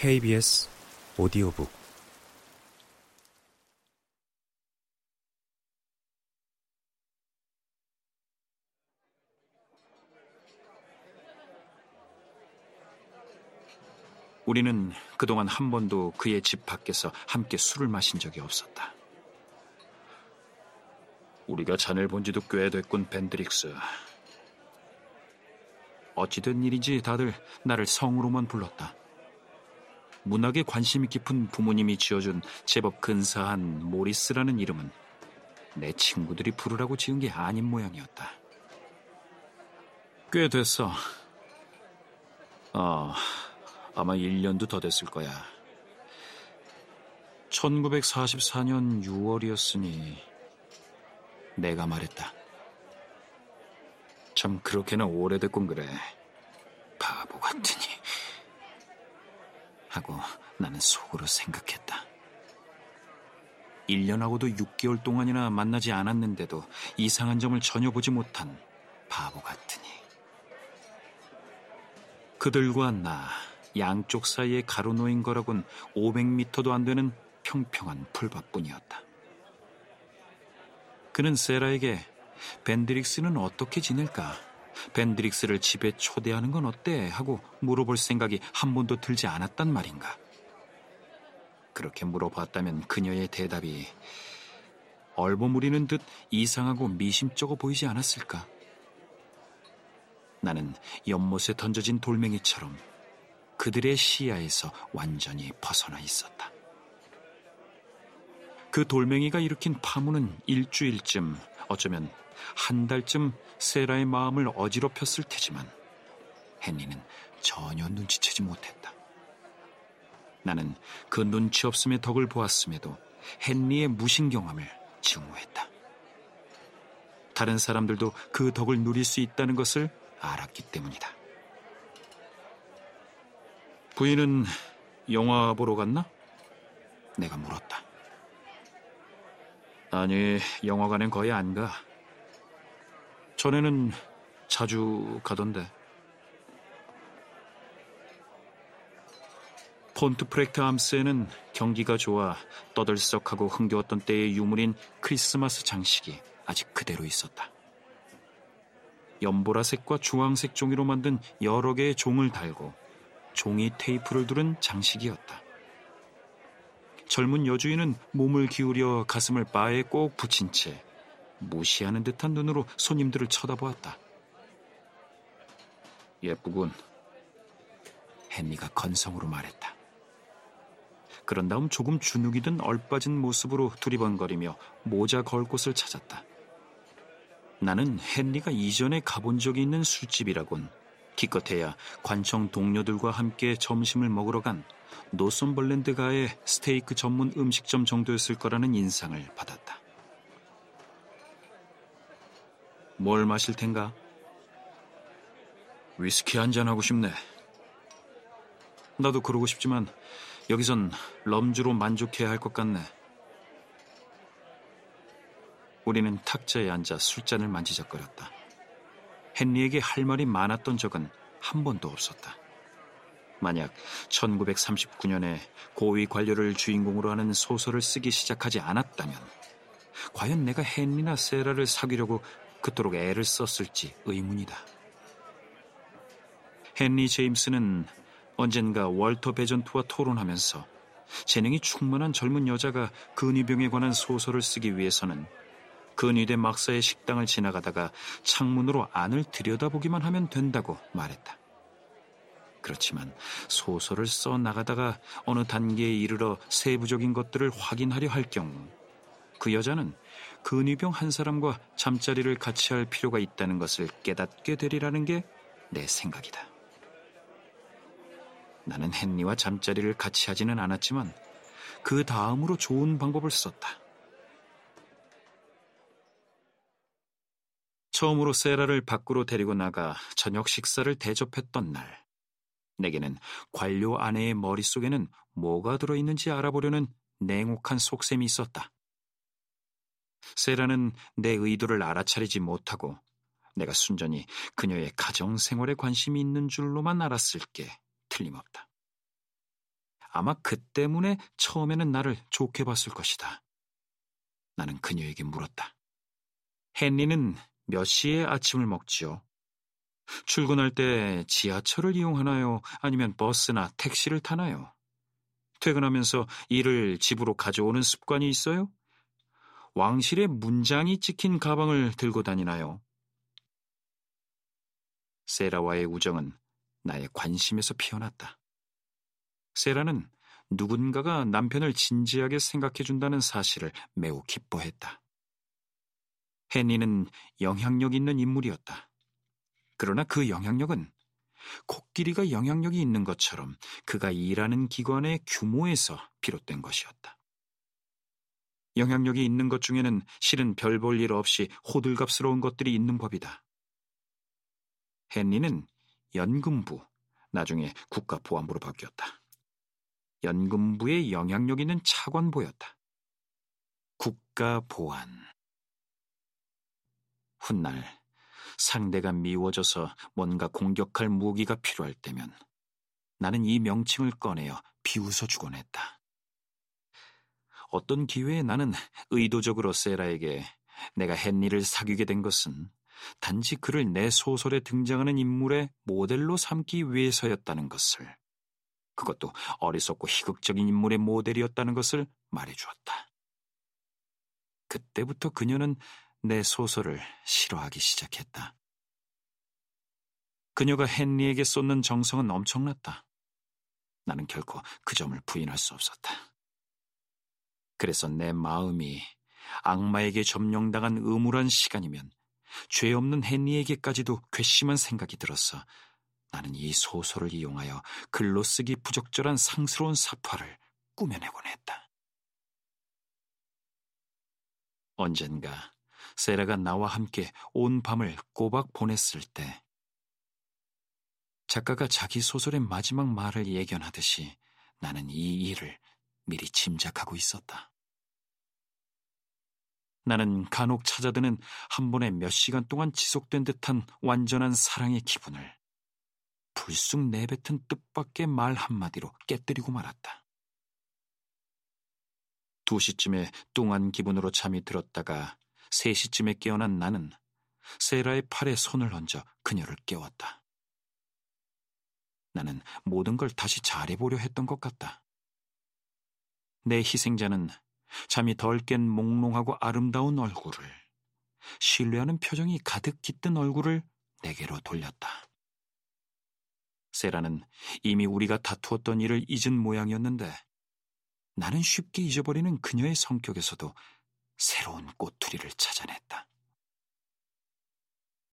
KBS 오디오북 우리는 그동안 한 번도 그의 집 밖에서 함께 술을 마신 적이 없었다. 우리가 잔을 본 지도 꽤 됐군, 벤드릭스. 어찌된 일인지 다들 나를 성으로만 불렀다. 문학에 관심이 깊은 부모님이 지어준 제법 근사한 모리스라는 이름은 내 친구들이 부르라고 지은 게 아닌 모양이었다. 꽤 됐어. 어, 아마 1년도 더 됐을 거야. 1944년 6월이었으니 내가 말했다. 참 그렇게나 오래됐군 그래. 바보 같으니. 하고 나는 속으로 생각했다. 1년하고도 6개월 동안이나 만나지 않았는데도 이상한 점을 전혀 보지 못한 바보 같으니. 그들과 나, 양쪽 사이에 가로놓인 거라곤 500m도 안 되는 평평한 풀밭뿐이었다. 그는 세라에게 벤드릭스는 어떻게 지낼까? 벤드릭스를 집에 초대하는 건 어때? 하고 물어볼 생각이 한 번도 들지 않았단 말인가. 그렇게 물어봤다면 그녀의 대답이 얼버무리는 듯 이상하고 미심쩍어 보이지 않았을까? 나는 연못에 던져진 돌멩이처럼 그들의 시야에서 완전히 벗어나 있었다. 그 돌멩이가 일으킨 파문은 일주일쯤, 어쩌면 한 달쯤 세라의 마음을 어지럽혔을 테지만 헨리는 전혀 눈치채지 못했다. 나는 그 눈치 없음의 덕을 보았음에도 헨리의 무신경함을 증오했다. 다른 사람들도 그 덕을 누릴 수 있다는 것을 알았기 때문이다. 부인은 영화 보러 갔나? 내가 물었다. 아니, 영화관엔 거의 안 가. 전에는 자주 가던데. 폰트프렉트 암스에는 경기가 좋아 떠들썩하고 흥겨웠던 때의 유물인 크리스마스 장식이 아직 그대로 있었다. 연보라색과 주황색 종이로 만든 여러 개의 종을 달고 종이 테이프를 두른 장식이었다. 젊은 여주인은 몸을 기울여 가슴을 바에 꼭 붙인 채 무시하는 듯한 눈으로 손님들을 쳐다보았다. 예쁘군. 헨리가 건성으로 말했다. 그런 다음 조금 주눅이 든 얼빠진 모습으로 두리번거리며 모자 걸 곳을 찾았다. 나는 헨리가 이전에 가본 적이 있는 술집이라곤 기껏해야 관청 동료들과 함께 점심을 먹으러 간 노선벌랜드가의 스테이크 전문 음식점 정도였을 거라는 인상을 받았다. 뭘 마실 텐가? 위스키 한 잔 하고 싶네. 나도 그러고 싶지만 여기선 럼주로 만족해야 할 것 같네. 우리는 탁자에 앉아 술잔을 만지작거렸다. 헨리에게 할 말이 많았던 적은 한 번도 없었다. 만약 1939년에 고위 관료를 주인공으로 하는 소설을 쓰기 시작하지 않았다면 과연 내가 헨리나 세라를 사귀려고 그토록 애를 썼을지 의문이다. 헨리 제임스는 언젠가 월터 베전트와 토론하면서 재능이 충만한 젊은 여자가 근위병에 관한 소설을 쓰기 위해서는 근위대 막사의 식당을 지나가다가 창문으로 안을 들여다보기만 하면 된다고 말했다. 그렇지만 소설을 써 나가다가 어느 단계에 이르러 세부적인 것들을 확인하려 할 경우 그 여자는 근위병 한 사람과 잠자리를 같이 할 필요가 있다는 것을 깨닫게 되리라는 게 내 생각이다. 나는 헨리와 잠자리를 같이 하지는 않았지만 그 다음으로 좋은 방법을 썼다. 처음으로 세라를 밖으로 데리고 나가 저녁 식사를 대접했던 날, 내게는 관료 아내의 머릿속에는 뭐가 들어있는지 알아보려는 냉혹한 속셈이 있었다. 세라는 내 의도를 알아차리지 못하고 내가 순전히 그녀의 가정 생활에 관심이 있는 줄로만 알았을 게 틀림없다. 아마 그 때문에 처음에는 나를 좋게 봤을 것이다. 나는 그녀에게 물었다. 헨리는 몇 시에 아침을 먹지요? 출근할 때 지하철을 이용하나요? 아니면 버스나 택시를 타나요? 퇴근하면서 일을 집으로 가져오는 습관이 있어요? 왕실의 문장이 찍힌 가방을 들고 다니나요? 세라와의 우정은 나의 관심에서 피어났다. 세라는 누군가가 남편을 진지하게 생각해준다는 사실을 매우 기뻐했다. 헨리는 영향력 있는 인물이었다. 그러나 그 영향력은 코끼리가 영향력이 있는 것처럼 그가 일하는 기관의 규모에서 비롯된 것이었다. 영향력이 있는 것 중에는 실은 별 볼 일 없이 호들갑스러운 것들이 있는 법이다. 헨리는 연금부, 나중에 국가보안부로 바뀌었다. 연금부의 영향력 있는 차관보였다. 국가보안. 훗날 상대가 미워져서 뭔가 공격할 무기가 필요할 때면 나는 이 명칭을 꺼내어 비웃어 주곤 했다. 어떤 기회에 나는 의도적으로 세라에게 내가 헨리를 사귀게 된 것은 단지 그를 내 소설에 등장하는 인물의 모델로 삼기 위해서였다는 것을, 그것도 어리석고 희극적인 인물의 모델이었다는 것을 말해주었다. 그때부터 그녀는 내 소설을 싫어하기 시작했다. 그녀가 헨리에게 쏟는 정성은 엄청났다. 나는 결코 그 점을 부인할 수 없었다. 그래서 내 마음이 악마에게 점령당한 음울한 시간이면 죄 없는 헨리에게까지도 괘씸한 생각이 들었어 나는 이 소설을 이용하여 글로 쓰기 부적절한 상스러운 사파를 꾸며내곤 했다. 언젠가 세라가 나와 함께 온 밤을 꼬박 보냈을 때 작가가 자기 소설의 마지막 말을 예견하듯이 나는 이 일을 미리 짐작하고 있었다. 나는 간혹 찾아드는 한 번에 몇 시간 동안 지속된 듯한 완전한 사랑의 기분을 불쑥 내뱉은 뜻밖의 말 한마디로 깨뜨리고 말았다. 두 시쯤에 뚱한 기분으로 잠이 들었다가 세 시쯤에 깨어난 나는 세라의 팔에 손을 얹어 그녀를 깨웠다. 나는 모든 걸 다시 잘해보려 했던 것 같다. 내 희생자는 잠이 덜 깬 몽롱하고 아름다운 얼굴을, 신뢰하는 표정이 가득 깃든 얼굴을 내게로 돌렸다. 세라는 이미 우리가 다투었던 일을 잊은 모양이었는데 나는 쉽게 잊어버리는 그녀의 성격에서도 새로운 꼬투리를 찾아냈다.